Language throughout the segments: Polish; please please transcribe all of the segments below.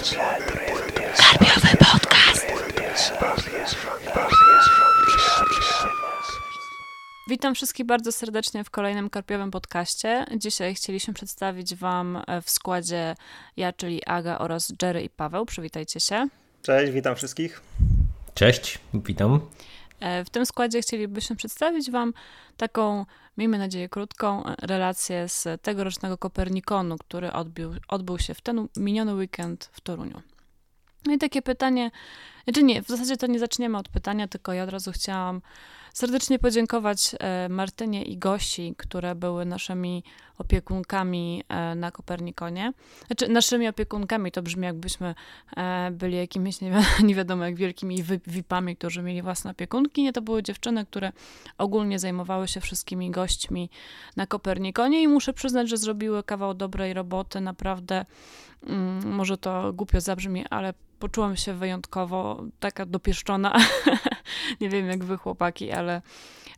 Karpiowy podcast. Witam wszystkich bardzo serdecznie w kolejnym Karpiowym podcaście. Dzisiaj chcieliśmy przedstawić Wam w składzie ja, czyli Aga oraz Jerry i Paweł. Przywitajcie się. Cześć, witam wszystkich. Cześć, witam. E, w tym składzie chcielibyśmy przedstawić Wam taką, miejmy nadzieję, krótką relację z tegorocznego Kopernikonu, który odbył, odbył się w ten miniony weekend w Toruniu. No i takie pytanie, znaczy nie, w zasadzie to nie zaczniemy od pytania, tylko ja od razu chciałam serdecznie podziękować e, Martynie i Gosi, które były naszymi opiekunkami e, na Kopernikonie. Znaczy, naszymi opiekunkami to brzmi, jakbyśmy e, byli jakimiś nie, wi nie wiadomo jak wielkimi VIP-ami, którzy mieli własne opiekunki. Nie, to były dziewczyny, które ogólnie zajmowały się wszystkimi gośćmi na Kopernikonie i muszę przyznać, że zrobiły kawał dobrej roboty. Naprawdę, mm, może to głupio zabrzmi, ale poczułam się wyjątkowo taka dopieszczona. nie wiem jak wy chłopaki, ale,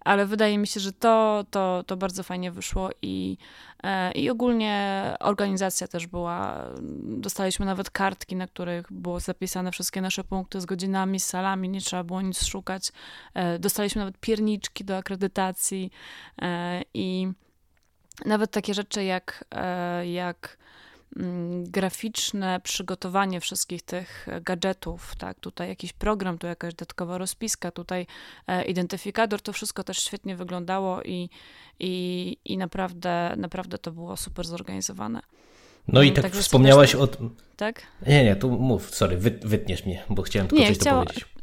ale wydaje mi się, że to, to, to bardzo fajnie wyszło i, e, i ogólnie organizacja też była, dostaliśmy nawet kartki, na których było zapisane wszystkie nasze punkty z godzinami, z salami, nie trzeba było nic szukać. E, dostaliśmy nawet pierniczki do akredytacji e, i nawet takie rzeczy jak, jak graficzne przygotowanie wszystkich tych gadżetów, tak, tutaj jakiś program, tu jakaś dodatkowa rozpiska, tutaj e, identyfikator, to wszystko też świetnie wyglądało i, i, i naprawdę, naprawdę to było super zorganizowane. No i mm, tak Także wspomniałaś o... Tak? Nie, nie, tu mów, sorry, wy, wytniesz mnie, bo chciałem tylko nie, coś chciała... dopowiedzieć.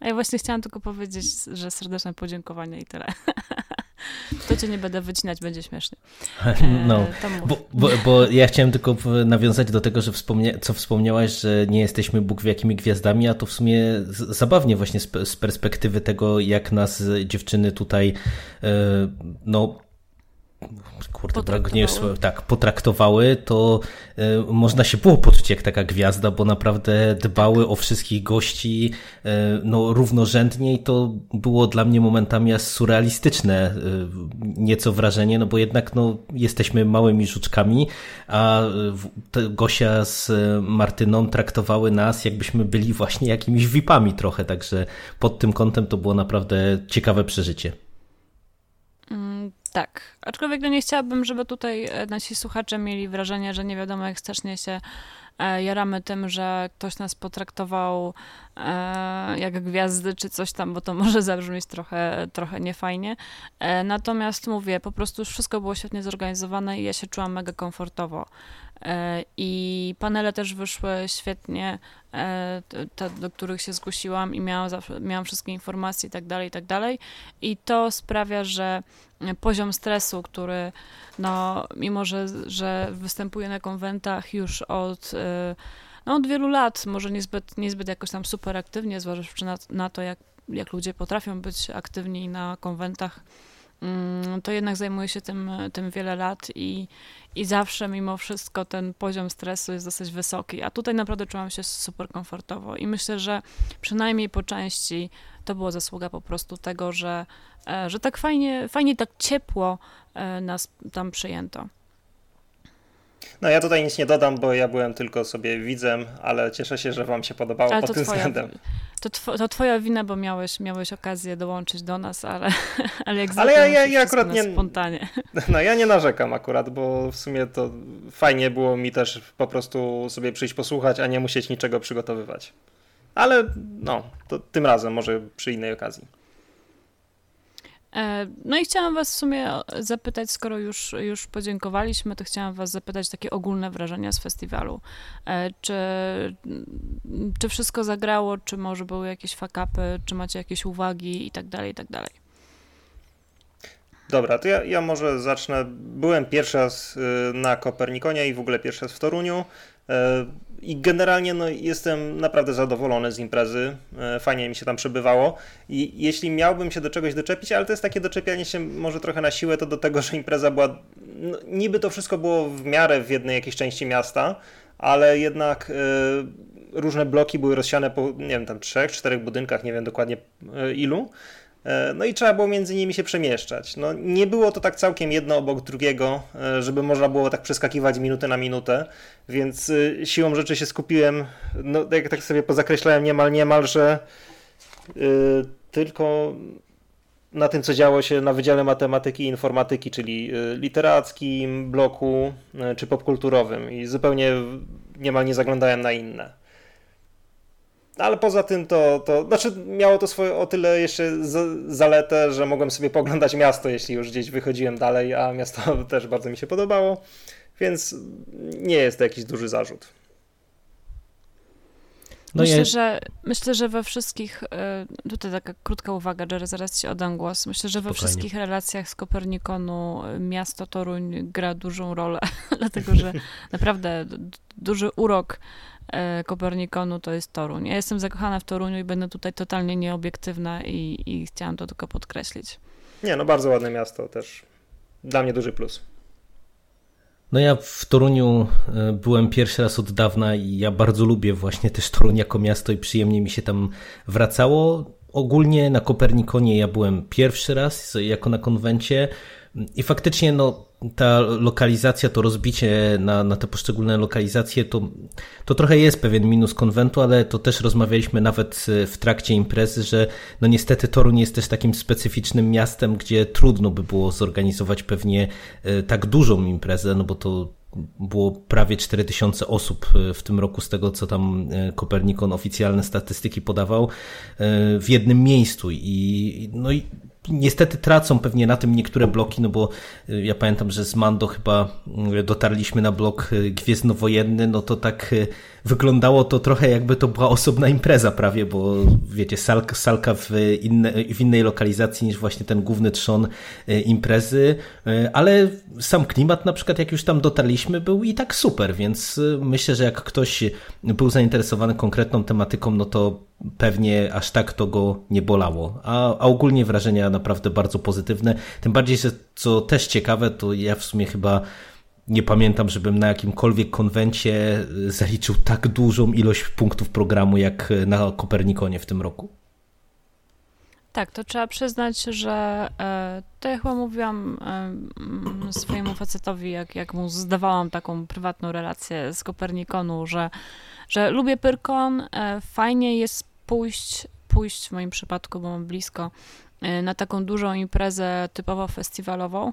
Ja właśnie chciałam tylko powiedzieć, że serdeczne podziękowania i tyle. To cię nie będę wycinać, będzie śmiesznie. No, e, bo, bo, bo, ja chciałem tylko nawiązać do tego, że wspomnia co wspomniałaś, że nie jesteśmy Bóg wie jakimi gwiazdami, a to w sumie zabawnie właśnie z, perspektywy tego, jak nas dziewczyny tutaj e, no kurde, nie tak, potraktowały, to y, można się było poczuć jak taka gwiazda, bo naprawdę dbały o wszystkich gości y, no, równorzędnie i to było dla mnie momentami aż surrealistyczne y, nieco wrażenie, no bo jednak no, jesteśmy małymi żuczkami, a Gosia z Martyną traktowały nas jakbyśmy byli właśnie jakimiś VIP-ami trochę, także pod tym kątem to było naprawdę ciekawe przeżycie. Tak, aczkolwiek no nie chciałabym, żeby tutaj e, nasi słuchacze mieli wrażenie, że nie wiadomo jak strasznie się e, jaramy tym, że ktoś nas potraktował e, jak gwiazdy czy coś tam, bo to może zabrzmieć trochę, trochę niefajnie. Natomiast mówię, po prostu już wszystko było świetnie zorganizowane i ja się czułam mega komfortowo. I panele też wyszły świetnie, te, do których się zgłosiłam i miałam, zawsze, miałam wszystkie informacje i tak dalej, i tak dalej. I to sprawia, że poziom stresu, który no, mimo, że, że występuje na konwentach już od, no, od wielu lat, może niezbyt, niezbyt jakoś tam super aktywnie, zważywszy na, na to, jak, jak ludzie potrafią być aktywni na konwentach, to jednak zajmuje się tym, tym wiele lat i, i zawsze mimo wszystko ten poziom stresu jest dosyć wysoki. A tutaj naprawdę czułam się super komfortowo i myślę, że przynajmniej po części to była zasługa po prostu tego, że, e, że tak fajnie, fajnie tak ciepło e, nas tam przyjęto. No ja tutaj nic nie dodam, bo ja byłem tylko sobie widzem, ale cieszę się, że wam się podobało ale pod tym twoja, względem. To, tw to twoja wina, bo miałeś, miałeś okazję dołączyć do nas, ale, ale jak Ale ja, ja, ja akurat nie spontanie. No ja nie narzekam akurat, bo w sumie to fajnie było mi też po prostu sobie przyjść posłuchać, a nie musieć niczego przygotowywać. Ale no, to tym razem może przy innej okazji. E, no i chciałam was w sumie zapytać, skoro już, już podziękowaliśmy, to chciałam was zapytać takie ogólne wrażenia z festiwalu. E, czy, czy wszystko zagrało, czy może były jakieś fakapy, czy macie jakieś uwagi i tak dalej, i tak dalej. Dobra, to ja, ja może zacznę. Byłem pierwszy raz y, na Kopernikonie i w ogóle pierwszy raz w Toruniu. E, I generalnie no, jestem naprawdę zadowolony z imprezy. E, fajnie mi się tam przebywało. I jeśli miałbym się do czegoś doczepić, ale to jest takie doczepianie się może trochę na siłę, to do tego, że impreza była. No, niby to wszystko było w miarę w jednej jakiejś części miasta, ale jednak y, różne bloki były rozsiane po, nie wiem, tam trzech, czterech budynkach, nie wiem dokładnie ilu. E, no i trzeba było między nimi się przemieszczać. No, nie było to tak całkiem jedno obok drugiego, e, żeby można było tak przeskakiwać minutę na minutę, więc e, siłą rzeczy się skupiłem, no jak tak sobie pozakreślałem niemal, niemal, że yy, tylko na tym, co działo się na Wydziale Matematyki i Informatyki, czyli literackim bloku czy popkulturowym i zupełnie niemal nie zaglądałem na inne. Ale poza tym to, to znaczy miało to swoje o tyle jeszcze z, zaletę, że mogłem sobie poglądać miasto, jeśli już gdzieś wychodziłem dalej, a miasto też bardzo mi się podobało, więc nie jest to jakiś duży zarzut. No myślę, że, myślę, że we wszystkich, e, tutaj taka krótka uwaga, Jerry, zaraz ci oddam głos. Myślę, że we Spokojnie. wszystkich relacjach z Kopernikonu miasto Toruń gra dużą rolę, dlatego że naprawdę duży urok Kopernikonu to jest Toruń. Ja jestem zakochana w Toruniu i będę tutaj totalnie nieobiektywna i, i chciałam to tylko podkreślić. Nie, no bardzo ładne miasto też. Dla mnie duży plus. No ja w Toruniu e, byłem pierwszy raz od dawna i ja bardzo lubię właśnie też Toruń jako miasto i przyjemnie mi się tam wracało. Ogólnie na Kopernikonie ja byłem pierwszy raz jako na konwencie i faktycznie no ta lokalizacja, to rozbicie na, na te poszczególne lokalizacje, to, to trochę jest pewien minus konwentu, ale to też rozmawialiśmy nawet w trakcie imprezy, że no niestety Toruń jest też takim specyficznym miastem, gdzie trudno by było zorganizować pewnie e, tak dużą imprezę, no bo to było prawie 4000 osób e, w tym roku, z tego co tam e, Kopernikon oficjalne statystyki podawał, w jednym miejscu. I, no i niestety tracą pewnie na tym niektóre bloki, no bo y, ja pamiętam, że z Mando chyba y, dotarliśmy na blok y, Gwiezdnowojenny, no to tak wyglądało to trochę jakby to była osobna impreza prawie, bo wiecie, salka, salka w, inne, w innej lokalizacji niż właśnie ten główny trzon imprezy, ale sam klimat na przykład jak już tam dotarliśmy był i tak super, więc myślę, że jak ktoś był zainteresowany konkretną tematyką, no to pewnie aż tak to go nie bolało. A, a ogólnie wrażenia naprawdę bardzo pozytywne. Tym bardziej, że co też ciekawe, to ja w sumie chyba nie pamiętam, żebym na jakimkolwiek konwencie zaliczył tak dużą ilość punktów programu jak na Kopernikonie w tym roku. Tak, to trzeba przyznać, że e, to ja chyba mówiłam e, swojemu facetowi, jak, jak mu zdawałam taką prywatną relację z Kopernikonu, że, że lubię Pyrkon, e, fajnie jest pójść, pójść w moim przypadku, bo mam blisko, e, na taką dużą imprezę typowo festiwalową,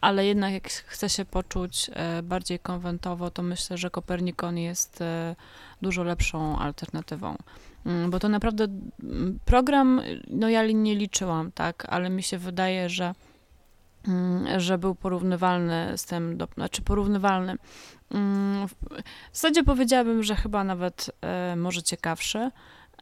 ale jednak jak chce się poczuć e, bardziej konwentowo, to myślę, że Kopernikon jest dużo lepszą alternatywą. Mm, bo to naprawdę mm, program, no ja nie liczyłam, tak, ale mi się wydaje, że, że był porównywalny z tym, do, znaczy porównywalny. W zasadzie powiedziałabym, że chyba nawet może ciekawszy,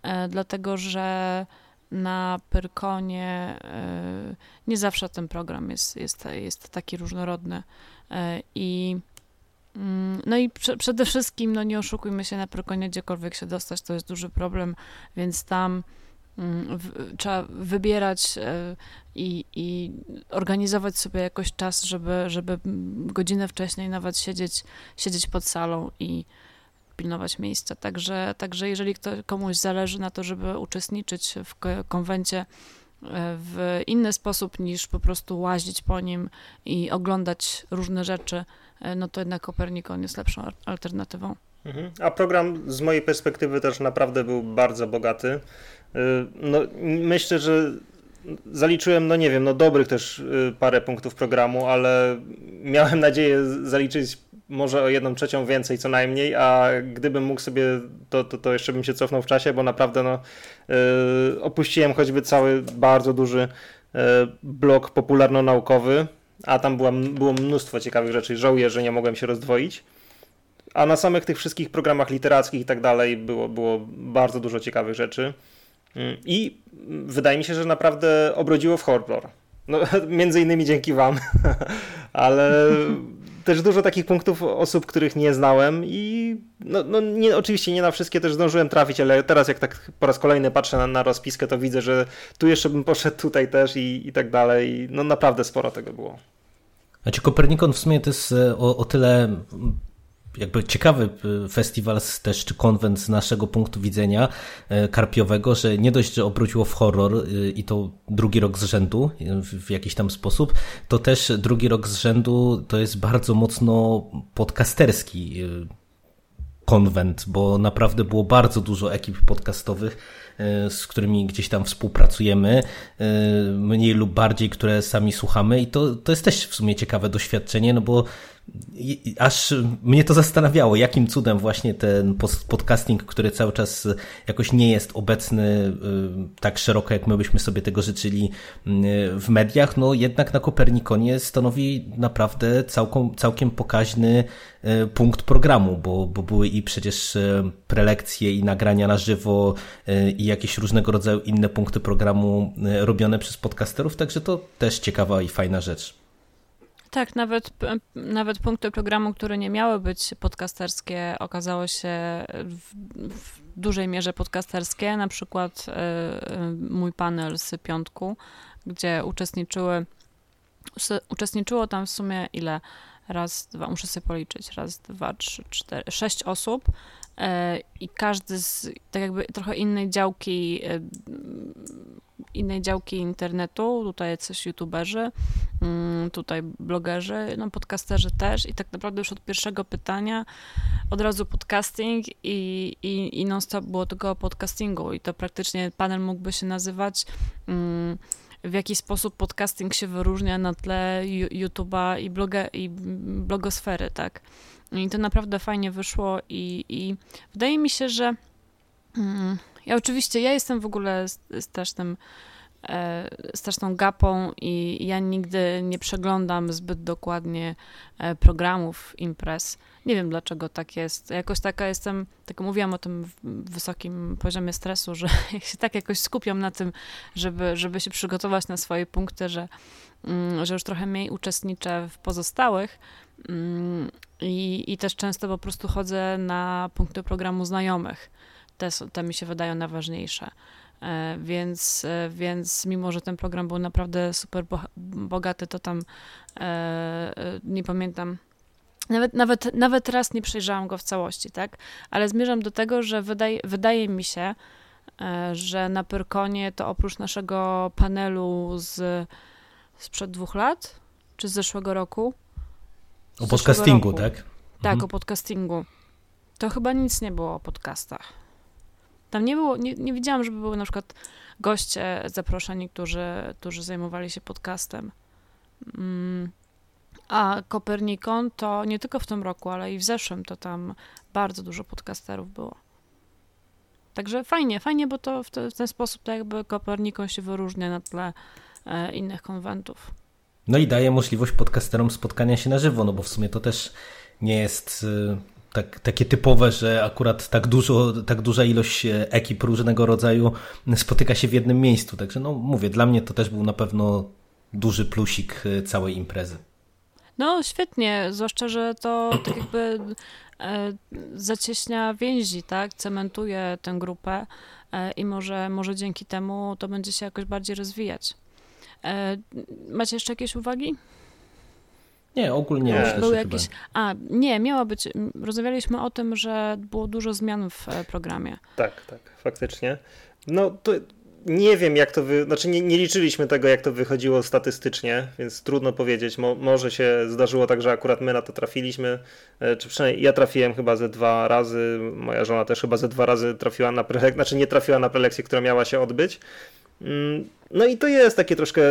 E, dlatego że na Pyrkonie e, nie zawsze ten program jest, jest, jest taki różnorodny e, i mm, no i przede wszystkim, no nie oszukujmy się, na Pyrkonie gdziekolwiek się dostać, to jest duży problem, więc tam mm, w, trzeba wybierać i, i, organizować sobie jakoś czas, żeby, żeby godzinę wcześniej nawet siedzieć, siedzieć pod salą i, pilnować miejsca. Także, także jeżeli kto, komuś zależy na to, żeby uczestniczyć w konwencie e, w inny sposób niż po prostu łazić po nim i oglądać różne rzeczy, e, no to jednak Kopernikon jest lepszą alternatywą. Mhm. A program z mojej perspektywy też naprawdę był bardzo bogaty. E, no, myślę, że zaliczyłem, no nie wiem, no dobrych też parę punktów programu, ale miałem nadzieję zaliczyć może o jedną trzecią więcej co najmniej, a gdybym mógł sobie, to, to, to jeszcze bym się cofnął w czasie, bo naprawdę no, yy, opuściłem choćby cały bardzo duży blok popularno-naukowy, a tam była, było mnóstwo ciekawych rzeczy. Żałuję, że nie mogłem się rozdwoić. A na samych tych wszystkich programach literackich i tak dalej było, było bardzo dużo ciekawych rzeczy. I wydaje mi się, że naprawdę obrodziło w horror. No, między innymi dzięki wam, ale też dużo takich punktów osób, których nie znałem i no, no nie, oczywiście nie na wszystkie też zdążyłem trafić, ale teraz jak tak po raz kolejny patrzę na, na rozpiskę, to widzę, że tu jeszcze bym poszedł, tutaj też i, i tak dalej. No naprawdę sporo tego było. Znaczy Kopernikon w sumie to jest e, o, o tyle jakby ciekawy festiwal też, czy konwent z naszego punktu widzenia karpiowego, że nie dość, że obróciło w horror i to drugi rok z rzędu w jakiś tam sposób, to też drugi rok z rzędu to jest bardzo mocno podcasterski konwent, bo naprawdę było bardzo dużo ekip podcastowych, e, z którymi gdzieś tam współpracujemy, e, mniej lub bardziej, które sami słuchamy. I to, to jest też w sumie ciekawe doświadczenie, no bo aż mnie to zastanawiało, jakim cudem właśnie ten podcasting, który cały czas jakoś nie jest obecny y, tak szeroko, jak my byśmy sobie tego życzyli y, w mediach, no jednak na Kopernikonie stanowi naprawdę całkiem, pokaźny y, punkt programu, bo, bo były i przecież prelekcje i nagrania na żywo i jakieś różnego rodzaju inne punkty programu robione przez podcasterów, także to też ciekawa i fajna rzecz. Tak, nawet, nawet punkty programu, które nie miały być podcasterskie, okazało się w, w dużej mierze podcasterskie. Na przykład y, mój panel z piątku, gdzie uczestniczyły, uczestniczyło tam w sumie ile? Raz, dwa, muszę sobie policzyć. Raz, dwa, trzy, cztery, sześć osób i każdy z tak jakby trochę innej działki innej działki internetu, tutaj coś youtuberzy, mm, tutaj blogerzy, no podcasterzy też. I tak naprawdę już od pierwszego pytania od razu podcasting i, i, i non-stop było tylko podcastingu. I to praktycznie panel mógłby się nazywać mm, w jaki sposób podcasting się wyróżnia na tle YouTube'a i, bloga, i blogosfery, tak. I to naprawdę fajnie wyszło i, i wydaje mi się, że mm, ja oczywiście, ja jestem w ogóle strasznym, straszną gapą i ja nigdy nie przeglądam zbyt dokładnie e, programów imprez. Nie wiem dlaczego tak jest. Jakoś taka jestem, tak mówiłam o tym wysokim poziomie stresu, że jak się tak jakoś skupiam na tym, żeby, żeby się przygotować na swoje punkty, że, mm, że już trochę mniej uczestniczę w pozostałych. Mm, I, I też często po prostu chodzę na punkty programu znajomych te, te mi się wydają najważniejsze. E, więc, e, więc mimo, że ten program był naprawdę super bogaty, to tam e, nie pamiętam. Nawet, nawet, nawet raz nie przejrzałam go w całości, tak? Ale zmierzam do tego, że wydaje, wydaje mi się, że na Pyrkonie to oprócz naszego panelu z sprzed dwóch lat, czy z zeszłego roku? O podcastingu, roku, tak? Tak, mhm. o podcastingu. To chyba nic nie było o podcastach. Tam nie było, nie, nie widziałam, żeby były na przykład goście zaproszeni, którzy, którzy zajmowali się podcastem. Mm. A Kopernikon to nie tylko w tym roku, ale i w zeszłym to tam bardzo dużo podcasterów było. Także fajnie, fajnie, bo to w, w ten sposób tak jakby Kopernikon się wyróżnia na tle e, innych konwentów. No i daje możliwość podcasterom spotkania się na żywo, no bo w sumie to też nie jest y, tak, takie typowe, że akurat tak, dużo, tak duża ilość e, ekip różnego rodzaju spotyka się w jednym miejscu. Także no mówię, dla mnie to też był na pewno duży plusik e, całej imprezy. No świetnie, zwłaszcza, że to tak jakby e, zacieśnia więzi, tak? Cementuje tę grupę i może, może dzięki temu to będzie się jakoś bardziej rozwijać. Macie jeszcze jakieś uwagi? Nie, ogólnie nie. Myślę, Były jakieś... A, nie, miała być... Rozmawialiśmy o tym, że było dużo zmian w e, programie. Tak, tak, faktycznie. No to nie wiem, jak to wy... Znaczy, nie, nie liczyliśmy tego, jak to wychodziło statystycznie, więc trudno powiedzieć. Mo, może się zdarzyło tak, że akurat my na to trafiliśmy, e, czy przynajmniej ja trafiłem chyba ze dwa razy, moja żona też chyba ze dwa razy trafiła na prelekcję, znaczy nie trafiła na prelekcję, która miała się odbyć. Mm, no i to jest takie troszkę,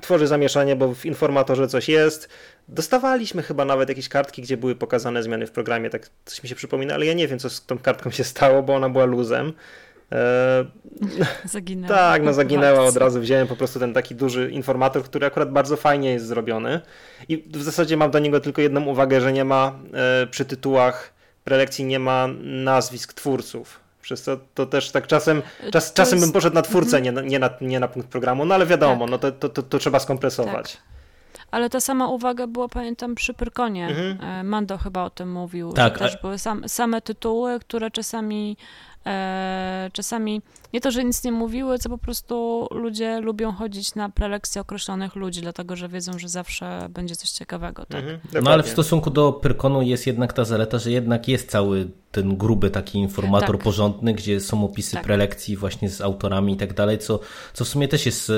tworzy zamieszanie, bo w informatorze coś jest. Dostawaliśmy chyba nawet jakieś kartki, gdzie były pokazane zmiany w programie, tak coś mi się przypomina, ale ja nie wiem, co z tą kartką się stało, bo ona była luzem. Eee, zaginęła. tak, no zaginęła od razu. Wziąłem po prostu ten taki duży informator, który akurat bardzo fajnie jest zrobiony. I w zasadzie mam do niego tylko jedną uwagę, że nie ma e, przy tytułach prelekcji nie ma nazwisk twórców. Przez to, to też tak czasem, czas, czasem jest... bym poszedł na twórcę, nie, nie, na, nie na punkt programu, no ale wiadomo, tak. no to, to, to, to, trzeba skompresować. Tak. Ale ta sama uwaga była, pamiętam, przy Pyrkonie. Mhm. E, Mando chyba o tym mówił, tak, że też a... były sam, same tytuły, które czasami czasami nie to, że nic nie mówiły, co po prostu ludzie lubią chodzić na prelekcje określonych ludzi, dlatego że wiedzą, że zawsze będzie coś ciekawego. Tak? Mhm, no ale w stosunku do Pyrkonu jest jednak ta zaleta, że jednak jest cały ten gruby taki informator tak. porządny, gdzie są opisy tak. prelekcji właśnie z autorami i tak dalej, co, co w sumie też jest e,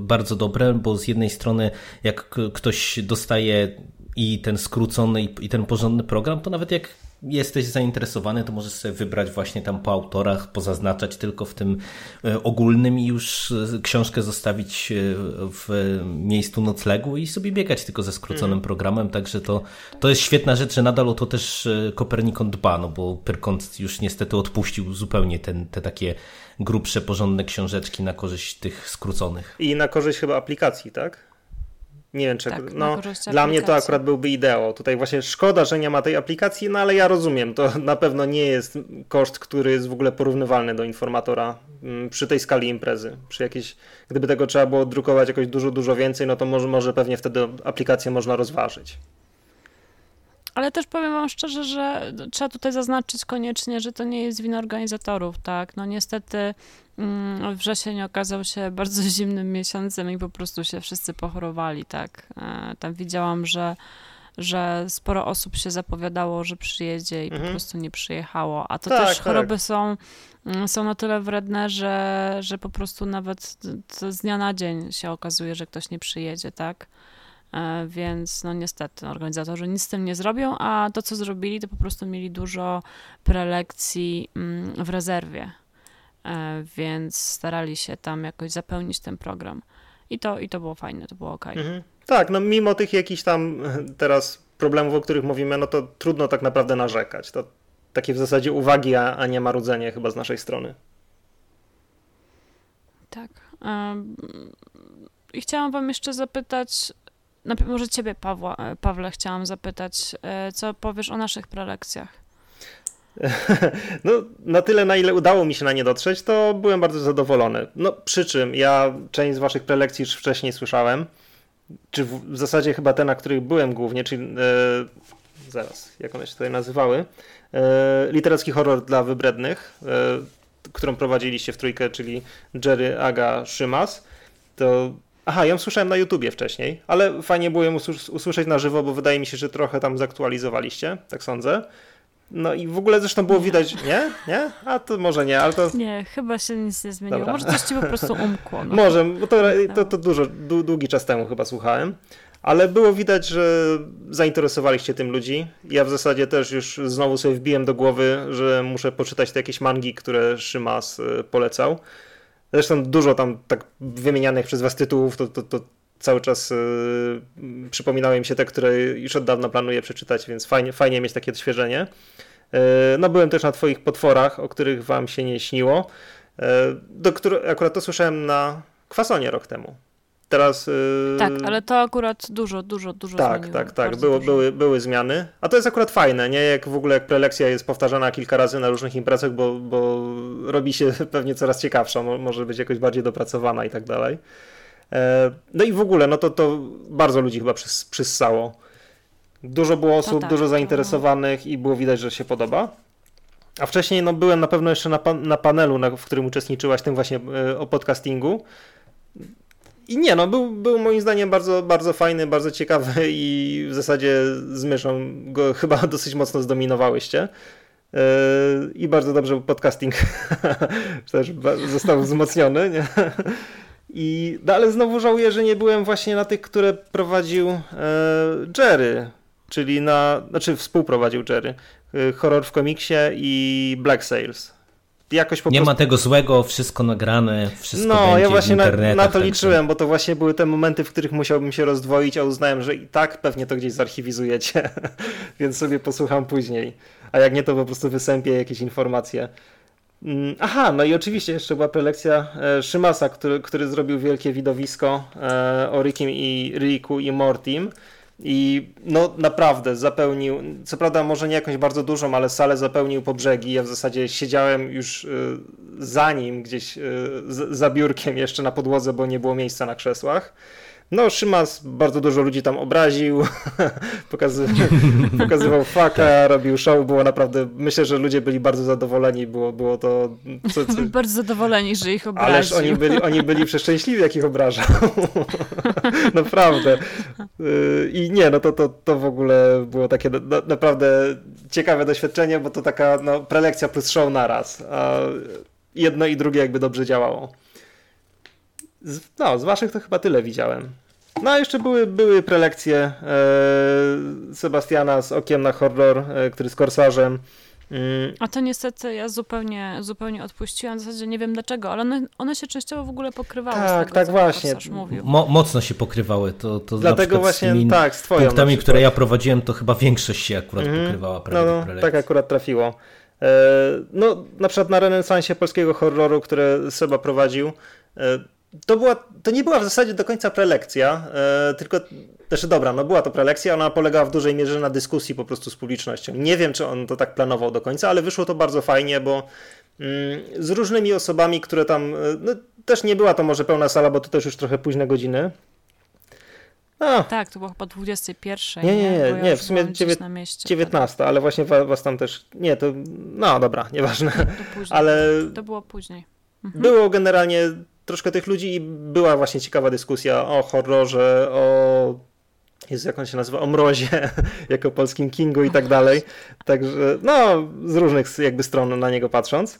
bardzo dobre, bo z jednej strony jak ktoś dostaje i ten skrócony i, ten porządny program, to nawet jak jesteś zainteresowany, to możesz sobie wybrać właśnie tam po autorach, pozaznaczać tylko w tym e, ogólnym i już e, książkę zostawić e, w miejscu noclegu i sobie biegać tylko ze skróconym mm. programem, także to, to jest świetna rzecz, że nadal o to też Kopernikon dba, no bo Pyrkont już niestety odpuścił zupełnie ten, te takie grubsze, porządne książeczki na korzyść tych skróconych. I na korzyść chyba aplikacji, tak? Nie wiem, czy. Tak, no, dla mnie to akurat byłby ideał. Tutaj właśnie szkoda, że nie ma tej aplikacji, no ale ja rozumiem. To na pewno nie jest koszt, który jest w ogóle porównywalny do informatora mm, przy tej skali imprezy. Przy jakiejś, gdyby tego trzeba było drukować jakoś dużo, dużo więcej, no to może, może pewnie wtedy aplikację można rozważyć. Ale też powiem wam szczerze, że trzeba tutaj zaznaczyć koniecznie, że to nie jest wina organizatorów, tak? No niestety mm, wrzesień okazał się bardzo zimnym miesiącem i po prostu się wszyscy pochorowali, tak? E, tam widziałam, że że sporo osób się zapowiadało, że przyjedzie i mhm. po prostu nie przyjechało. A to tak, też tak. choroby są, mm, są na tyle wredne, że, że po prostu nawet z dnia na dzień się okazuje, że ktoś nie przyjedzie, tak? E, więc no niestety organizatorzy nic z tym nie zrobią, a to co zrobili, to po prostu mieli dużo prelekcji mm, w rezerwie, e, więc starali się tam jakoś zapełnić ten program. I to, i to było fajne, to było ok. Mhm. Tak, no mimo tych jakichś tam teraz problemów, o których mówimy, no to trudno tak naprawdę narzekać. To takie w zasadzie uwagi, a, a nie marudzenie chyba z naszej strony. Tak. I chciałam wam jeszcze zapytać, może ciebie, Pawła, e, Pawle, chciałam zapytać, e, co powiesz o naszych prelekcjach? No, na tyle, na ile udało mi się na nie dotrzeć, to byłem bardzo zadowolony. No, przy czym ja część z waszych prelekcji już wcześniej słyszałem, czy w, w zasadzie chyba te, na których byłem głównie, czyli e, zaraz, jak one się tutaj nazywały, e, literacki horror dla wybrednych, e, którą prowadziliście w trójkę, czyli Jerry, Aga, Szymas, to Aha, ją słyszałem na YouTubie wcześniej, ale fajnie było ją usłyszeć na żywo, bo wydaje mi się, że trochę tam zaktualizowaliście, tak sądzę. No i w ogóle zresztą było widać, nie? Nie? A to może nie, ale to... Nie, chyba się nic nie zmieniło. Dobra. Może coś ci po prostu umkło. No. Może, bo to, to, to dużo, długi czas temu chyba słuchałem. Ale było widać, że zainteresowaliście tym ludzi. Ja w zasadzie też już znowu sobie wbiłem do głowy, że muszę poczytać te jakieś mangi, które Szymas y, polecał. Zresztą dużo tam tak wymienianych przez was tytułów, to, to, to cały czas yy, przypominały mi się te, które już od dawna planuję przeczytać, więc fajnie, fajnie mieć takie odświeżenie. Yy, no byłem też na twoich potworach, o których wam się nie śniło, yy, do akurat to słyszałem na kwasonie rok temu. Teraz, yy... Tak, ale to akurat dużo, dużo, dużo Tak, zmieniło, tak, tak. Było, dużo. Były, były zmiany. A to jest akurat fajne, nie? Jak w ogóle jak prelekcja jest powtarzana kilka razy na różnych imprezach, bo, bo robi się pewnie coraz ciekawsza, może być jakoś bardziej dopracowana i tak dalej. E, no i w ogóle, no to, to bardzo ludzi chyba przys, przyssało. Dużo było osób, tak, dużo zainteresowanych i było widać, że się podoba. A wcześniej no, byłem na pewno jeszcze na, na panelu, na, w którym uczestniczyłaś, tym właśnie e, o podcastingu. I nie, no był, był moim zdaniem bardzo, bardzo fajny, bardzo ciekawy i w zasadzie z myszą go chyba dosyć mocno zdominowałyście. Yy, I bardzo dobrze podcasting też został wzmocniony. Nie? I, no ale znowu żałuję, że nie byłem właśnie na tych, które prowadził e, Jerry, czyli na, znaczy współprowadził Jerry. E, horror w komiksie i Black Sales jakoś po Nie prostu... ma tego złego, wszystko nagrane, wszystko No, będzie ja właśnie na, na, to liczyłem, bo to właśnie były te momenty, w których musiałbym się rozdwoić, a uznałem, że i tak pewnie to gdzieś zarchiwizujecie, więc sobie posłucham później. A jak nie, to po prostu wysępię jakieś informacje. Mm, aha, no i oczywiście jeszcze była prelekcja e, Szymasa, który, który zrobił wielkie widowisko e, o Rickim i Ricku i Mortim. I no naprawdę zapełnił, co prawda może nie jakąś bardzo dużą, ale salę zapełnił po brzegi. Ja w zasadzie siedziałem już y, za nim gdzieś y, za biurkiem jeszcze na podłodze, bo nie było miejsca na krzesłach. No, Szymas bardzo dużo ludzi tam obraził, pokazywał, pokazywał faka, robił show, było naprawdę, myślę, że ludzie byli bardzo zadowoleni, było, było to... Co, co... bardzo zadowoleni, że ich obraził. Ależ oni byli, oni byli przeszczęśliwi, jak ich obrażał. naprawdę. Y, I nie, no to, to, to w ogóle było takie no, naprawdę ciekawe doświadczenie, bo to taka no, prelekcja plus show naraz. A jedno i drugie jakby dobrze działało. Z, no, z waszych to chyba tyle widziałem. No a jeszcze były, były prelekcje e, Sebastiana z Okiem na Horror, e, który z Korsarzem. Mm. A to niestety ja zupełnie, zupełnie odpuściłam, w zasadzie nie wiem dlaczego, ale one, one się częściowo w ogóle pokrywały. Tak, tego, tak właśnie. Mo mocno się pokrywały. To, to Dlatego właśnie z tak, z twoją punktami, które ja prowadziłem, to chyba większość się akurat mm -hmm. pokrywała. Prawie no, no tak akurat trafiło. E, no, na przykład na renesansie polskiego horroru, które Seba prowadził, e, to, była, to nie była w zasadzie do końca prelekcja, e, tylko też dobra, no była to prelekcja, ona polegała w dużej mierze na dyskusji po prostu z publicznością. Nie wiem, czy on to tak planował do końca, ale wyszło to bardzo fajnie, bo mm, z różnymi osobami, które tam, no, też nie była to może pełna sala, bo to też już trochę późne godziny. A. Tak, to było chyba 21. Nie, nie, nie, nie, nie w sumie 19, 19, ale właśnie was tam też, nie, to, no dobra, nieważne. To później, ale to było później. Mhm. Było generalnie troszkę tych ludzi i była właśnie ciekawa dyskusja o horrorze, o jest jak on się nazywa, o mrozie, jako polskim Kingu i tak dalej. Także, no, z różnych jakby stron na niego patrząc.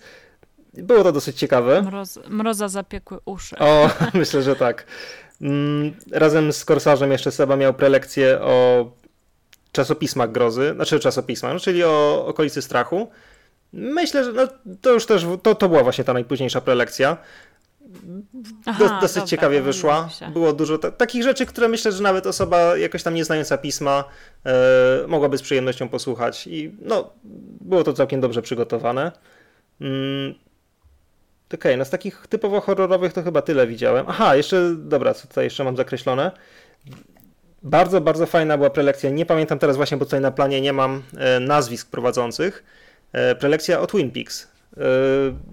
Było to dosyć ciekawe. Mroz, mroza zapiekły uszy. O, myślę, że tak. Mm, razem z Korsarzem jeszcze Seba miał prelekcję o czasopismach grozy, znaczy czasopisma, no, czyli o okolicy strachu. Myślę, że no, to już też, to, to była właśnie ta najpóźniejsza prelekcja. Aha, dosyć dobra, ciekawie wyszła. Było dużo takich rzeczy, które myślę, że nawet osoba jakoś tam nie znająca pisma e, mogłaby z przyjemnością posłuchać. I no, było to całkiem dobrze przygotowane. Mm, Okej, okay, no z takich typowo horrorowych to chyba tyle widziałem. Aha, jeszcze, dobra, co tutaj jeszcze mam zakreślone. Bardzo, bardzo fajna była prelekcja. Nie pamiętam teraz właśnie, bo tutaj na planie nie mam e, nazwisk prowadzących. E, prelekcja o Twin Peaks. E,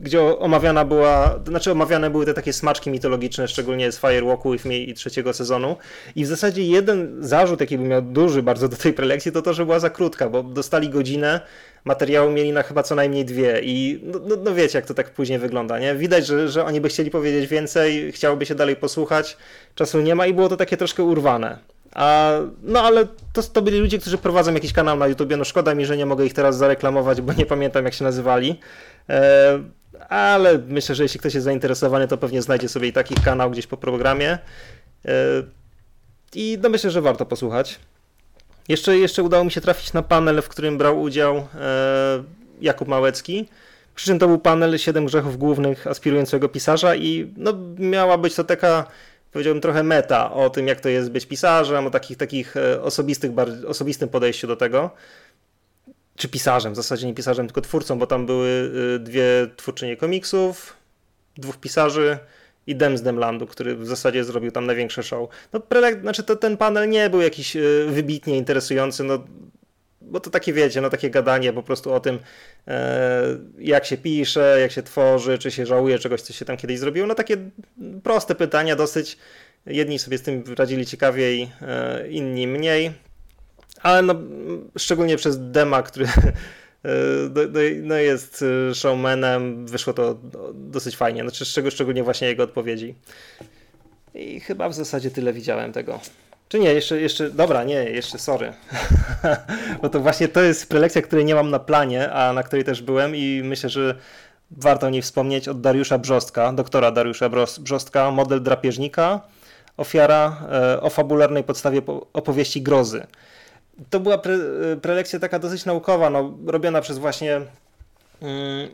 gdzie omawiana była, znaczy omawiane były te takie smaczki mitologiczne, szczególnie z Firewalku Me i trzeciego sezonu. I w zasadzie jeden zarzut, jaki bym miał duży bardzo do tej prelekcji, to to, że była za krótka, bo dostali godzinę, materiału mieli na chyba co najmniej dwie i no, no, no wiecie, jak to tak później wygląda, nie? Widać, że, że oni by chcieli powiedzieć więcej, chciałoby się dalej posłuchać, czasu nie ma i było to takie troszkę urwane. A, no ale to, to byli ludzie, którzy prowadzą jakiś kanał na YouTubie. No szkoda mi, że nie mogę ich teraz zareklamować, bo nie pamiętam jak się nazywali. E, ale myślę, że jeśli ktoś jest zainteresowany, to pewnie znajdzie sobie i taki kanał gdzieś po programie. E, I no myślę, że warto posłuchać. Jeszcze, jeszcze udało mi się trafić na panel, w którym brał udział e, Jakub Małecki. Przy czym to był panel 7 grzechów głównych aspirującego pisarza i no, miała być to taka powiedziałbym trochę meta o tym, jak to jest być pisarzem, o takich, takich osobistych, osobistym podejściu do tego. Czy pisarzem, w zasadzie nie pisarzem, tylko twórcą, bo tam były e, dwie twórczynie komiksów, dwóch pisarzy i Dem z Demlandu, który w zasadzie zrobił tam największe show. No, prelek, znaczy to, ten panel nie był jakiś e, wybitnie interesujący, no bo to takie wiecie, no takie gadanie po prostu o tym, e, jak się pisze, jak się tworzy, czy się żałuje czegoś, co się tam kiedyś zrobiło. No takie proste pytania, dosyć. Jedni sobie z tym radzili ciekawiej, e, inni mniej. Ale no, szczególnie przez Dema, który no, jest showmanem, wyszło to dosyć fajnie. Znaczy, szczególnie właśnie jego odpowiedzi. I chyba w zasadzie tyle widziałem tego. Czy nie, jeszcze, jeszcze, dobra, nie, jeszcze sorry. Bo to właśnie to jest prelekcja, której nie mam na planie, a na której też byłem i myślę, że warto o niej wspomnieć od Dariusza Brzostka, doktora Dariusza Brzostka, model drapieżnika, ofiara e, o fabularnej podstawie opowieści grozy. To była pre, prelekcja taka dosyć naukowa, no, robiona przez właśnie mm,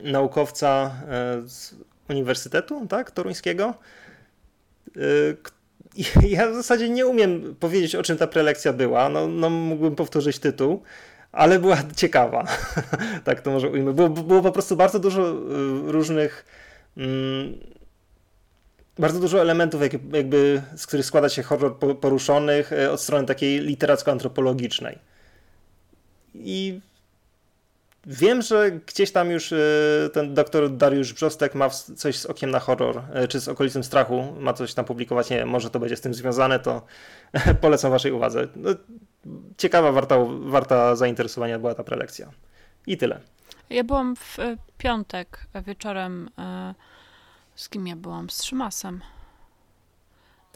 naukowca e, z Uniwersytetu tak, Toruńskiego, e, ja w zasadzie nie umiem powiedzieć, o czym ta prelekcja była. No, no mógłbym powtórzyć tytuł, ale była ciekawa. tak to może ujmę. Było, było po prostu bardzo dużo y, różnych. Bardzo dużo elementów, jakby, z których składa się horror poruszonych y, od strony takiej literacko-antropologicznej. I Wiem, że gdzieś tam już ten doktor Dariusz Brzostek ma coś z okiem na horror, czy z okolicą strachu, ma coś tam publikować, nie wiem, może to będzie z tym związane, to polecam waszej uwadze. No, ciekawa, warta, warta zainteresowania była ta prelekcja. I tyle. Ja byłam w piątek wieczorem, z kim ja byłam? Z Trzymasem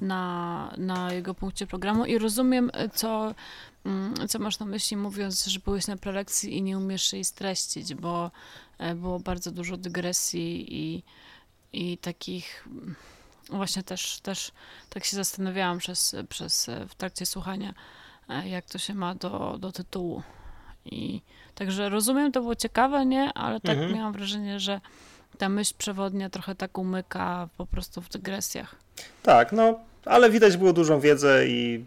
na, na jego punkcie programu i rozumiem, co, mm, co masz na myśli, mówiąc, że byłeś na prelekcji i nie umiesz jej streścić, bo e, było bardzo dużo dygresji i, i takich mm, właśnie też, też tak się zastanawiałam przez, przez e, w trakcie słuchania, e, jak to się ma do, do tytułu. I także rozumiem, to było ciekawe, nie? Ale tak mhm. miałam wrażenie, że ta myśl przewodnia trochę tak umyka po prostu w dygresjach. Tak, no ale widać było dużą wiedzę i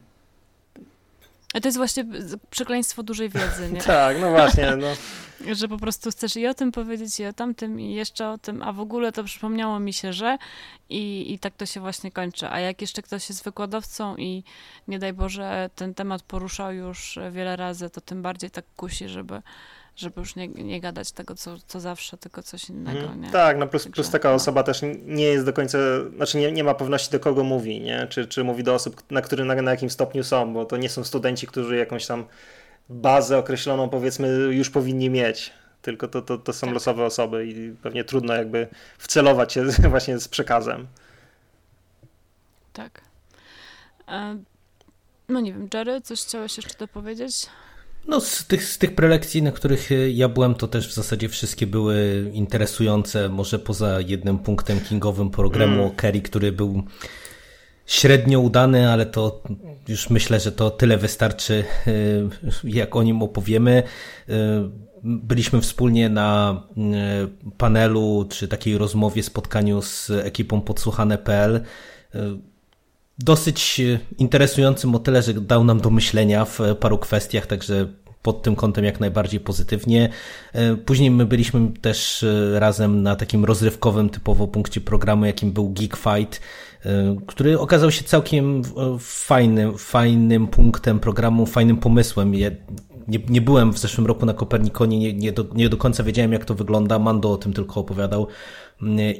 a to jest właśnie przekleństwo dużej wiedzy, nie? tak, no właśnie. No. Że po prostu chcesz i o tym powiedzieć, i o tamtym, i jeszcze o tym, a w ogóle to przypomniało mi się, że i, i tak to się właśnie kończy. A jak jeszcze ktoś jest wykładowcą i nie daj Boże ten temat poruszał już wiele razy, to tym bardziej tak kusi, żeby żeby już nie, nie gadać tego, co, co zawsze, tylko coś innego. Mhm. Nie? Tak, no plus, plus taka no. osoba też nie jest do końca, znaczy nie, nie ma pewności do kogo mówi, nie? Czy, czy mówi do osób, na, który, na, na jakim stopniu są, bo to nie są studenci, którzy jakąś tam bazę określoną powiedzmy już powinni mieć, tylko to, to, to są tak. losowe osoby i pewnie trudno jakby wcelować się właśnie z przekazem. Tak. E, no nie wiem, Jerry, coś chciałeś jeszcze dopowiedzieć? No, z tych, z tych prelekcji, na których e, ja byłem, to też w zasadzie wszystkie były interesujące, może poza jednym punktem kingowym programu mm. Kerry, który był średnio udany, ale to już myślę, że to tyle wystarczy, e, jak o nim opowiemy. E, byliśmy wspólnie na panelu, czy takiej rozmowie, spotkaniu z ekipą podsłuchane.pl dosyć interesującym o tyle, że dał nam do myślenia w paru kwestiach, także pod tym kątem jak najbardziej pozytywnie. Później my byliśmy też razem na takim rozrywkowym typowo punkcie programu, jakim był Geek Fight, który okazał się całkiem fajnym, fajnym punktem programu, fajnym pomysłem. Ja nie, nie byłem w zeszłym roku na Kopernikonie, nie, nie, do, nie do końca wiedziałem jak to wygląda, Mando o tym tylko opowiadał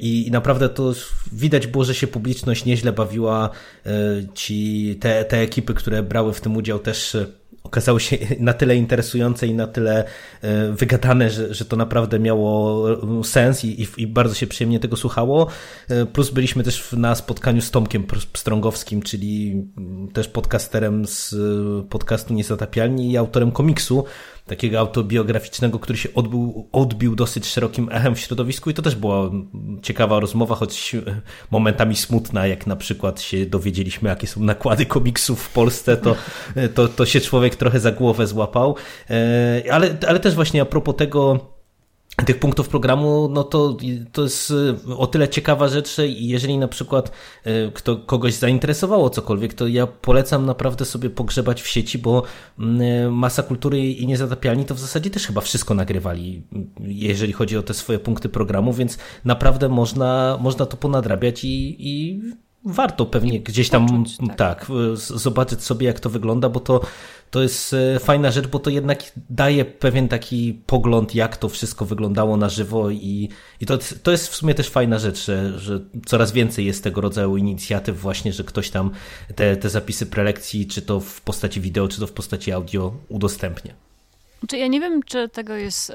i, naprawdę to widać było, że się publiczność nieźle bawiła. Ci, te, te ekipy, które brały w tym udział też okazały się na tyle interesujące i na tyle e, wygadane, że, że to naprawdę miało sens i, i, bardzo się przyjemnie tego słuchało. Plus byliśmy też na spotkaniu z Tomkiem Strągowskim, czyli też podcasterem z podcastu Niezatapialni i autorem komiksu, takiego autobiograficznego, który się odbił, odbił dosyć szerokim echem w środowisku i to też była ciekawa rozmowa, choć momentami smutna, jak na przykład się dowiedzieliśmy, jakie są nakłady komiksów w Polsce, to, to, to się człowiek trochę za głowę złapał. E, ale, ale też właśnie a propos tego, tych punktów programu, no to, to jest y, o tyle ciekawa rzecz, że jeżeli na przykład y, kto, kogoś zainteresowało cokolwiek, to ja polecam naprawdę sobie pogrzebać w sieci, bo mm, y, Masa Kultury i Niezatapialni to w zasadzie też chyba wszystko nagrywali, jeżeli chodzi o te swoje punkty programu, więc naprawdę można, można to ponadrabiać i, i warto pewnie gdzieś tam poczuć, tak. tak. zobaczyć sobie jak to wygląda, bo to, to jest e, fajna rzecz, bo to jednak daje pewien taki pogląd, jak to wszystko wyglądało na żywo i, i to, to jest w sumie też fajna rzecz, że, że coraz więcej jest tego rodzaju inicjatyw właśnie, że ktoś tam te, te zapisy prelekcji, czy to w postaci wideo, czy to w postaci audio udostępnia. Znaczy, ja nie wiem, czy tego jest y,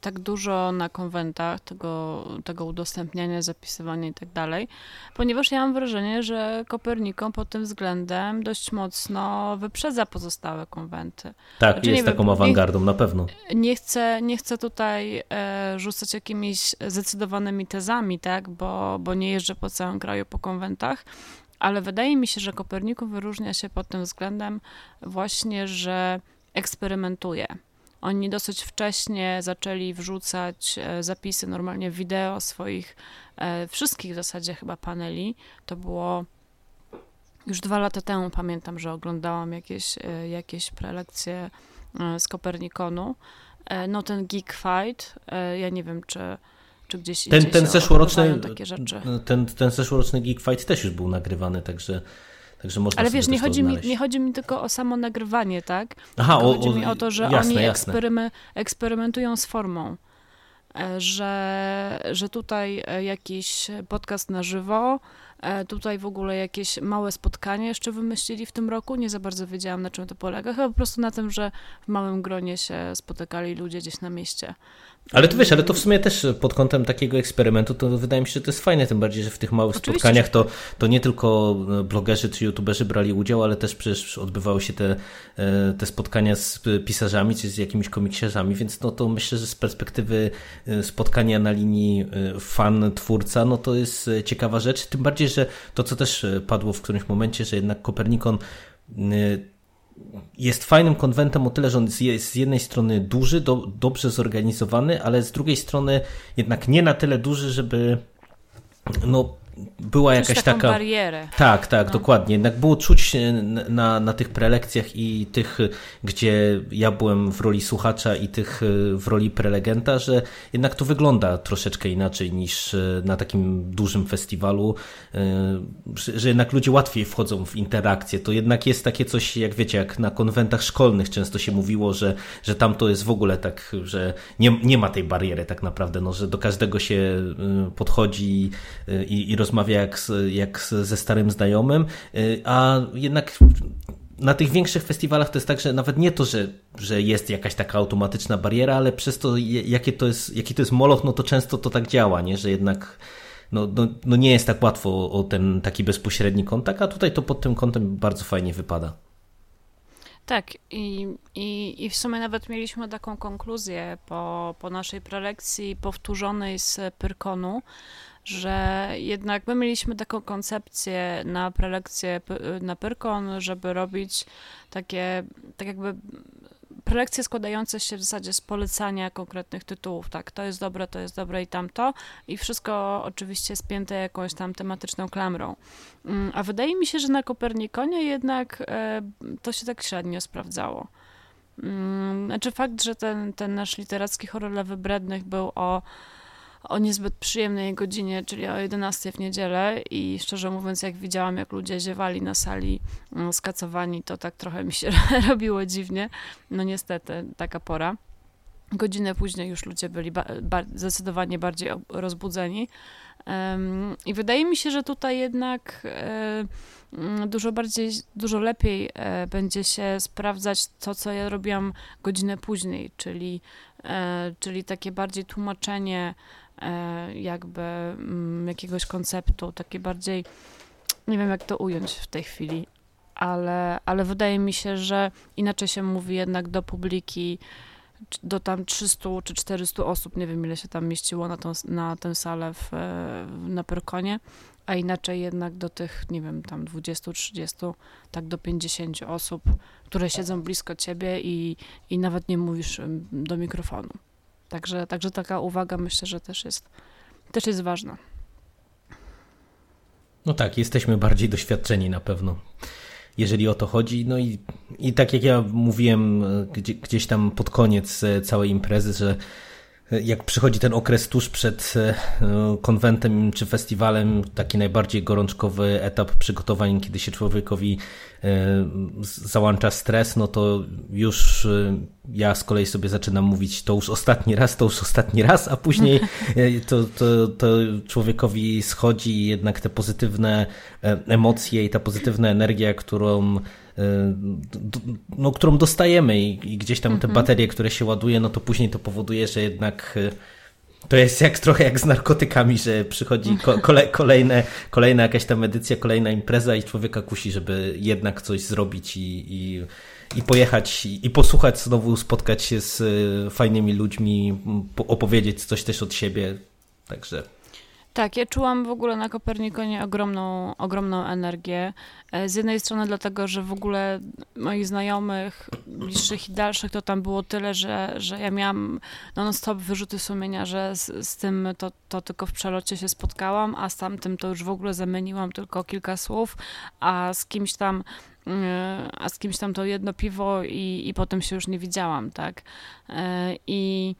tak dużo na konwentach, tego, tego udostępniania, zapisywania i tak dalej, ponieważ ja mam wrażenie, że Koperniką pod tym względem dość mocno wyprzedza pozostałe konwenty. Tak, znaczy, jest taką wiem, awangardą, nie, na pewno. Nie chcę, nie chcę tutaj e, rzucać jakimiś zdecydowanymi tezami, tak, bo, bo nie jeżdżę po całym kraju po konwentach, ale wydaje mi się, że Koperniku wyróżnia się pod tym względem właśnie, że eksperymentuje. Oni dosyć wcześnie zaczęli wrzucać e, zapisy normalnie wideo swoich e, wszystkich w zasadzie chyba paneli. To było już dwa lata temu, pamiętam, że oglądałam jakieś, e, jakieś prelekcje z Kopernikonu. No ten Geek Fight, ja nie wiem, czy, czy gdzieś ten, ten zeszłoroczny takie rzeczy. Ten, ten zeszłoroczny Geek Fight też już był nagrywany, także Także można Ale wiesz, nie chodzi, mi, nie chodzi mi tylko o samo nagrywanie, tak? Aha, o, chodzi o, mi o to, że jasne, oni jasne. eksperymentują z formą. E, że, że tutaj e, jakiś podcast na żywo, tutaj w ogóle jakieś małe spotkanie jeszcze wymyślili w tym roku. Nie za bardzo wiedziałam, na czym to polega. Chyba po prostu na tym, że w małym gronie się spotykali ludzie gdzieś na mieście. Ale to wiesz, ale to w sumie też pod kątem takiego eksperymentu, to wydaje mi się, że to jest fajne, tym bardziej, że w tych małych Oczywiście. spotkaniach to, to nie tylko blogerzy czy youtuberzy brali udział, ale też przecież odbywały się te, e, te spotkania z pisarzami czy z jakimiś komiksiarzami, więc no to myślę, że z perspektywy e, spotkania na linii e, fan-twórca, no to jest ciekawa rzecz, tym bardziej, że to co też padło w którymś momencie, że jednak Kopernikon jest fajnym konwentem o tyle, że on jest z jednej strony duży, do, dobrze zorganizowany, ale z drugiej strony jednak nie na tyle duży, żeby no, była jakaś taka. barierę. Tak, tak, no. dokładnie. Jednak było czuć e, na, na tych prelekcjach i tych, gdzie ja byłem w roli słuchacza i tych e, w roli prelegenta, że jednak to wygląda troszeczkę inaczej niż e, na takim dużym festiwalu, że jednak ludzie łatwiej wchodzą w interakcję. To jednak jest takie coś, jak wiecie, jak na konwentach szkolnych często się mówiło, że, że tam to jest w ogóle tak, że nie, nie ma tej bariery tak naprawdę, no, że do każdego się podchodzi i, i rozmawia jak, jak ze starym znajomym, y, a jednak na tych większych festiwalach to jest tak, że nawet nie to, że, że jest jakaś taka automatyczna bariera, ale przez to, jakie to jest, jaki to jest moloch, no to często to tak działa, nie? że jednak no, no, no nie jest tak łatwo o ten taki bezpośredni kontakt, a tutaj to pod tym kątem bardzo fajnie wypada. Tak, i, i, i w sumie nawet mieliśmy taką konkluzję po, po naszej prelekcji powtórzonej z Pyrkonu, że jednak my mieliśmy taką koncepcję na prelekcję na Pyrkon, żeby robić takie, tak jakby prelekcje składające się w zasadzie z polecania konkretnych tytułów, tak, to jest dobre, to jest dobre i tamto i wszystko oczywiście spięte jakąś tam tematyczną klamrą. Mm, a wydaje mi się, że na Kopernikonie jednak e, to się tak średnio sprawdzało. Mm, znaczy fakt, że ten, ten nasz literacki horror dla wybrednych był o o niezbyt przyjemnej godzinie, czyli o 11 w niedzielę i szczerze mówiąc, jak widziałam, jak ludzie ziewali na sali mm, skacowani, to tak trochę mi się robiło dziwnie. No niestety, taka pora. Godzinę później już ludzie byli ba ba zdecydowanie bardziej rozbudzeni. Um, I wydaje mi się, że tutaj jednak e, mm, dużo bardziej, dużo lepiej e, będzie się sprawdzać to, co ja robiłam godzinę później, czyli, e, czyli takie bardziej tłumaczenie jakby mm, jakiegoś konceptu, takie bardziej, nie wiem jak to ująć w tej chwili, ale, ale wydaje mi się, że inaczej się mówi jednak do publiki, do tam 300 czy 400 osób, nie wiem ile się tam mieściło na, tą, na tę salę w, na Perkonie, a inaczej jednak do tych, nie wiem, tam 20-30, tak do 50 osób, które siedzą blisko ciebie i, i nawet nie mówisz do mikrofonu. Także, także taka uwaga myślę, że też jest, też jest ważna. No tak, jesteśmy bardziej doświadczeni na pewno, jeżeli o to chodzi. No i, i tak jak ja mówiłem e, gdzieś tam pod koniec e, całej imprezy, że jak przychodzi ten okres tuż przed e, konwentem czy festiwalem, taki najbardziej gorączkowy etap przygotowań, kiedy się człowiekowi e, załącza stres, no to już e, ja z kolei sobie zaczynam mówić to już ostatni raz, to już ostatni raz, a później to, to, to człowiekowi schodzi i jednak te pozytywne emocje i ta pozytywna energia, którą no, którą dostajemy i, i gdzieś tam te mhm. baterie, które się ładuje, no to później to powoduje, że jednak e, to jest jak trochę jak z narkotykami, że przychodzi kole, kolejne, kolejna jakaś tam edycja, kolejna impreza i człowieka kusi, żeby jednak coś zrobić i, i, i pojechać i, i posłuchać znowu, spotkać się z e, fajnymi ludźmi, opowiedzieć coś też od siebie. Także tak, ja czułam w ogóle na Kopernikonie ogromną, ogromną energię. E, z jednej strony dlatego, że w ogóle moich znajomych, bliższych i dalszych, to tam było tyle, że, że ja miałam non-stop wyrzuty sumienia, że z, z tym to, to tylko w przelocie się spotkałam, a z tamtym to już w ogóle zamieniłam tylko kilka słów, a z kimś tam e, a z kimś tam to jedno piwo i, i potem się już nie widziałam, tak? E, I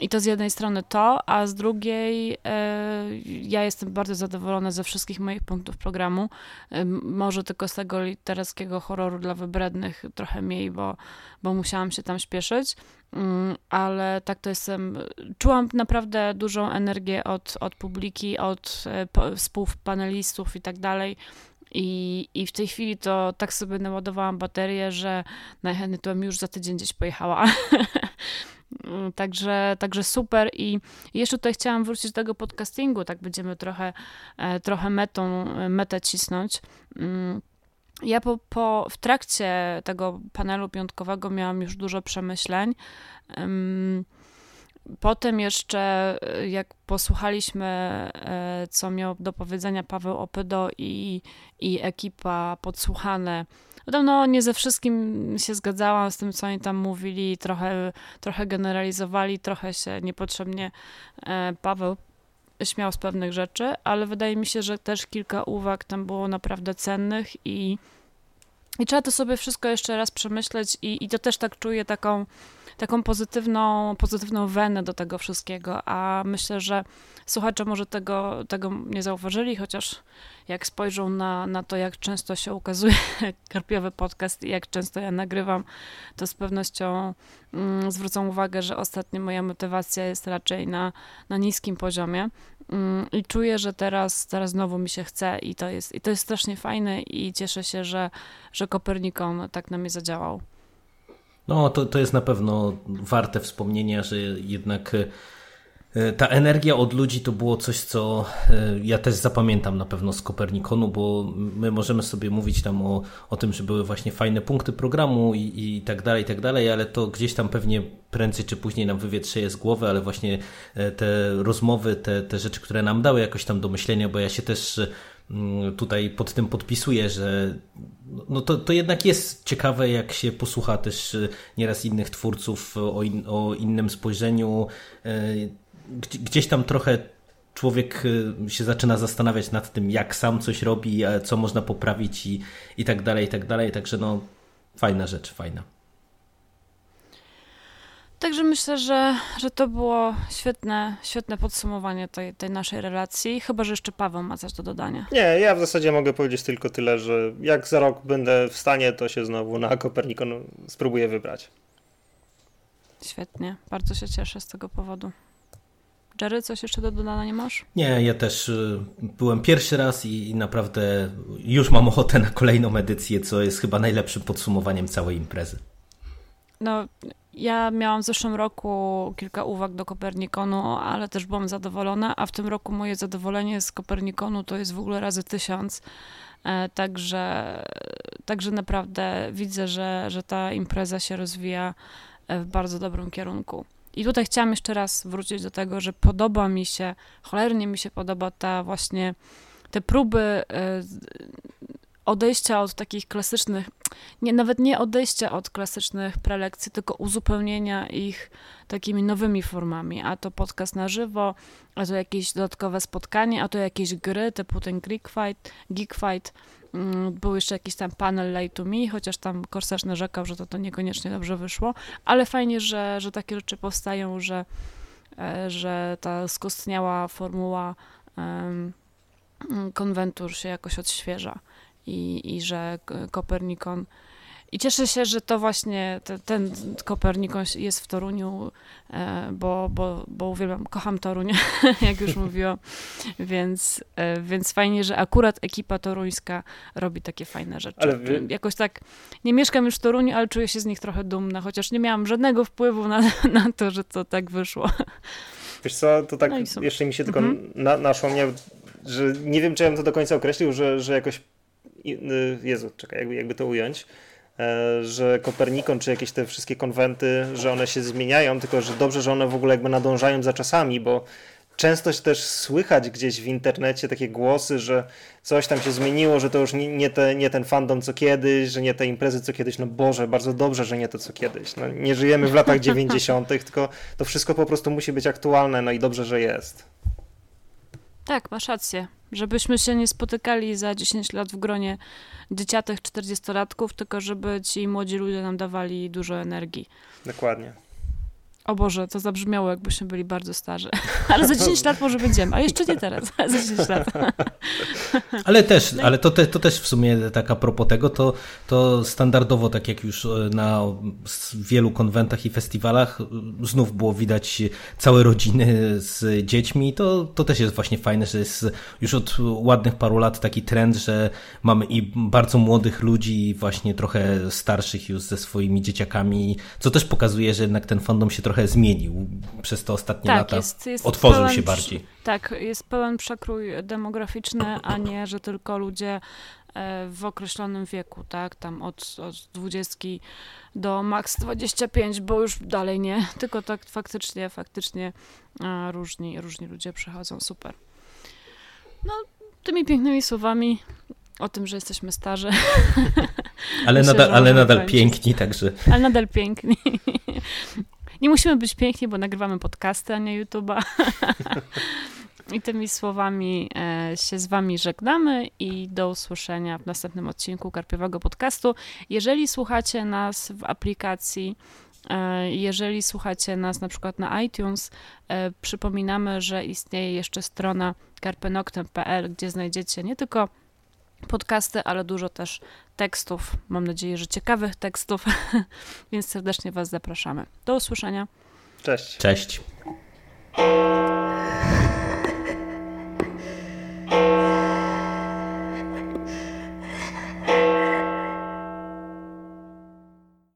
I to z jednej strony to, a z drugiej e, ja jestem bardzo zadowolona ze wszystkich moich punktów programu. E, może tylko z tego literackiego horroru dla wybrednych trochę mniej, bo, bo musiałam się tam śpieszyć. Mm, ale tak to jestem. Czułam naprawdę dużą energię od, od publiki, od e, współpanelistów i tak dalej. I, I w tej chwili to tak sobie naładowałam baterię, że najchętniej to bym już za tydzień gdzieś pojechała. Także, także super. I jeszcze tutaj chciałam wrócić do tego podcastingu, tak będziemy trochę, e, trochę metą, metę cisnąć. Mm, ja po, po, w trakcie tego panelu piątkowego miałam już dużo przemyśleń. Potem jeszcze, e, jak posłuchaliśmy, e, co miał do powiedzenia Paweł Opydo i, i ekipa podsłuchane, no, nie ze wszystkim się zgadzałam z tym, co oni tam mówili, trochę, trochę generalizowali, trochę się niepotrzebnie e, Paweł śmiał z pewnych rzeczy, ale wydaje mi się, że też kilka uwag tam było naprawdę cennych i, i trzeba to sobie wszystko jeszcze raz przemyśleć i, i to też tak czuję taką taką pozytywną, pozytywną wenę do tego wszystkiego, a myślę, że słuchacze może tego, tego nie zauważyli, chociaż jak spojrzą na, na to, jak często się ukazuje karpiowy podcast i jak często ja nagrywam, to z pewnością mm, zwrócą uwagę, że ostatnio moja motywacja jest raczej na, na niskim poziomie mm, i czuję, że teraz, teraz znowu mi się chce i to jest, i to jest strasznie fajne i cieszę się, że, że Kopernikon tak na mnie zadziałał. No, to, to jest na pewno warte wspomnienia, że jednak e, ta energia od ludzi to było coś, co e, ja też zapamiętam na pewno z Kopernikonu, bo my możemy sobie mówić tam o, o tym, że były właśnie fajne punkty programu i, i tak dalej, i tak dalej, ale to gdzieś tam pewnie prędzej czy później nam wywietrzeje z głowy, ale właśnie e, te rozmowy, te, te rzeczy, które nam dały jakoś tam do myślenia, bo ja się też tutaj pod tym podpisuję, że no to, to jednak jest ciekawe, jak się posłucha też y, nieraz innych twórców o, in, o innym spojrzeniu. Y, gdzieś tam trochę człowiek y, się zaczyna zastanawiać nad tym, jak sam coś robi, co można poprawić i, i tak dalej, i tak dalej. Także no, fajna rzecz, fajna. Także myślę, że, że to było świetne, świetne podsumowanie tej, tej naszej relacji. Chyba, że jeszcze Paweł ma coś do dodania. Nie, ja w zasadzie mogę powiedzieć tylko tyle, że jak za rok będę w stanie, to się znowu na Kopernikon spróbuję wybrać. Świetnie, bardzo się cieszę z tego powodu. Jerry, coś jeszcze do dodania nie masz? Nie, ja też y, byłem pierwszy raz i, i naprawdę już mam ochotę na kolejną edycję, co jest chyba najlepszym podsumowaniem całej imprezy. No, ja miałam w zeszłym roku kilka uwag do Kopernikonu, ale też byłam zadowolona, a w tym roku moje zadowolenie z Kopernikonu to jest w ogóle razy tysiąc. E, także, także naprawdę widzę, że, że ta impreza się rozwija e, w bardzo dobrym kierunku. I tutaj chciałam jeszcze raz wrócić do tego, że podoba mi się, cholernie mi się podoba ta właśnie te próby e, odejścia od takich klasycznych, nie, nawet nie odejścia od klasycznych prelekcji, tylko uzupełnienia ich takimi nowymi formami, a to podcast na żywo, a to jakieś dodatkowe spotkanie, a to jakieś gry typu ten Geek Fight, Geek Fight, mm, był jeszcze jakiś tam panel Lay to Me, chociaż tam Korsarz narzekał, że to, to niekoniecznie dobrze wyszło, ale fajnie, że, że takie rzeczy powstają, że, e, że ta skostniała formuła um, konwentur się jakoś odświeża i, i że Kopernikon. I cieszę się, że to właśnie te, ten Kopernikon jest w Toruniu, e, bo, bo, bo uwielbiam, kocham Toruń, jak już mówiłam, więc, e, więc fajnie, że akurat ekipa toruńska robi takie fajne rzeczy. Ale wy... Jakoś tak, nie mieszkam już w Toruniu, ale czuję się z nich trochę dumna, chociaż nie miałam żadnego wpływu na, na to, że to tak wyszło. Wiesz co, to tak no jeszcze mi się tylko mhm. na, naszło mnie, że nie wiem, czy ja bym to do końca określił, że, że jakoś Jezu, czekaj, jakby, jakby to ująć, e, że Kopernikon czy jakieś te wszystkie konwenty, że one się zmieniają, tylko że dobrze, że one w ogóle jakby nadążają za czasami, bo często też słychać gdzieś w internecie takie głosy, że coś tam się zmieniło, że to już nie, nie, te, nie ten fandom co kiedyś, że nie te imprezy co kiedyś. No Boże, bardzo dobrze, że nie to co kiedyś. No, nie żyjemy w latach 90., tylko to wszystko po prostu musi być aktualne, no i dobrze, że jest. Tak, masz rację. Żebyśmy się nie spotykali za 10 lat w gronie dzieciatych 40-latków, tylko żeby ci młodzi ludzie nam dawali dużo energii. Dokładnie. O Boże, to zabrzmiało, jakbyśmy byli bardzo starzy. Ale za 10 lat może będziemy, a jeszcze nie teraz, ale za 10 lat. Ale też, ale to, te, to też w sumie tak a propos tego, to, to standardowo, tak jak już e, na wielu konwentach i festiwalach, znów było widać całe rodziny z dziećmi. To, to też jest właśnie fajne, że jest już od ładnych paru lat taki trend, że mamy i bardzo młodych ludzi, i właśnie trochę starszych już ze swoimi dzieciakami, co też pokazuje, że jednak ten fandom się trochę zmienił przez te ostatnie tak, lata. Jest, jest Otworzył pełen, się bardziej. Tak, jest pełen przekrój demograficzny, a nie, że tylko ludzie e, w określonym wieku, tak, tam od, od 20 do maks 25, bo już dalej nie, tylko tak faktycznie, faktycznie e, różni, różni ludzie przychodzą, super. No, tymi pięknymi słowami o tym, że jesteśmy starzy. Ale Myślę, nadal, ale nadal piękni, także. Ale nadal piękni. Nie musimy być piękni, bo nagrywamy podcasty, a nie YouTube'a. I tymi słowami e, się z Wami żegnamy i do usłyszenia w następnym odcinku Karpiowego Podcastu. Jeżeli słuchacie nas w aplikacji, e, jeżeli słuchacie nas na przykład na iTunes, e, przypominamy, że istnieje jeszcze strona karpenoktem.pl, gdzie znajdziecie nie tylko podcasty, ale dużo też tekstów. Mam nadzieję, że ciekawych tekstów, więc serdecznie Was zapraszamy. Do usłyszenia. Cześć. Cześć.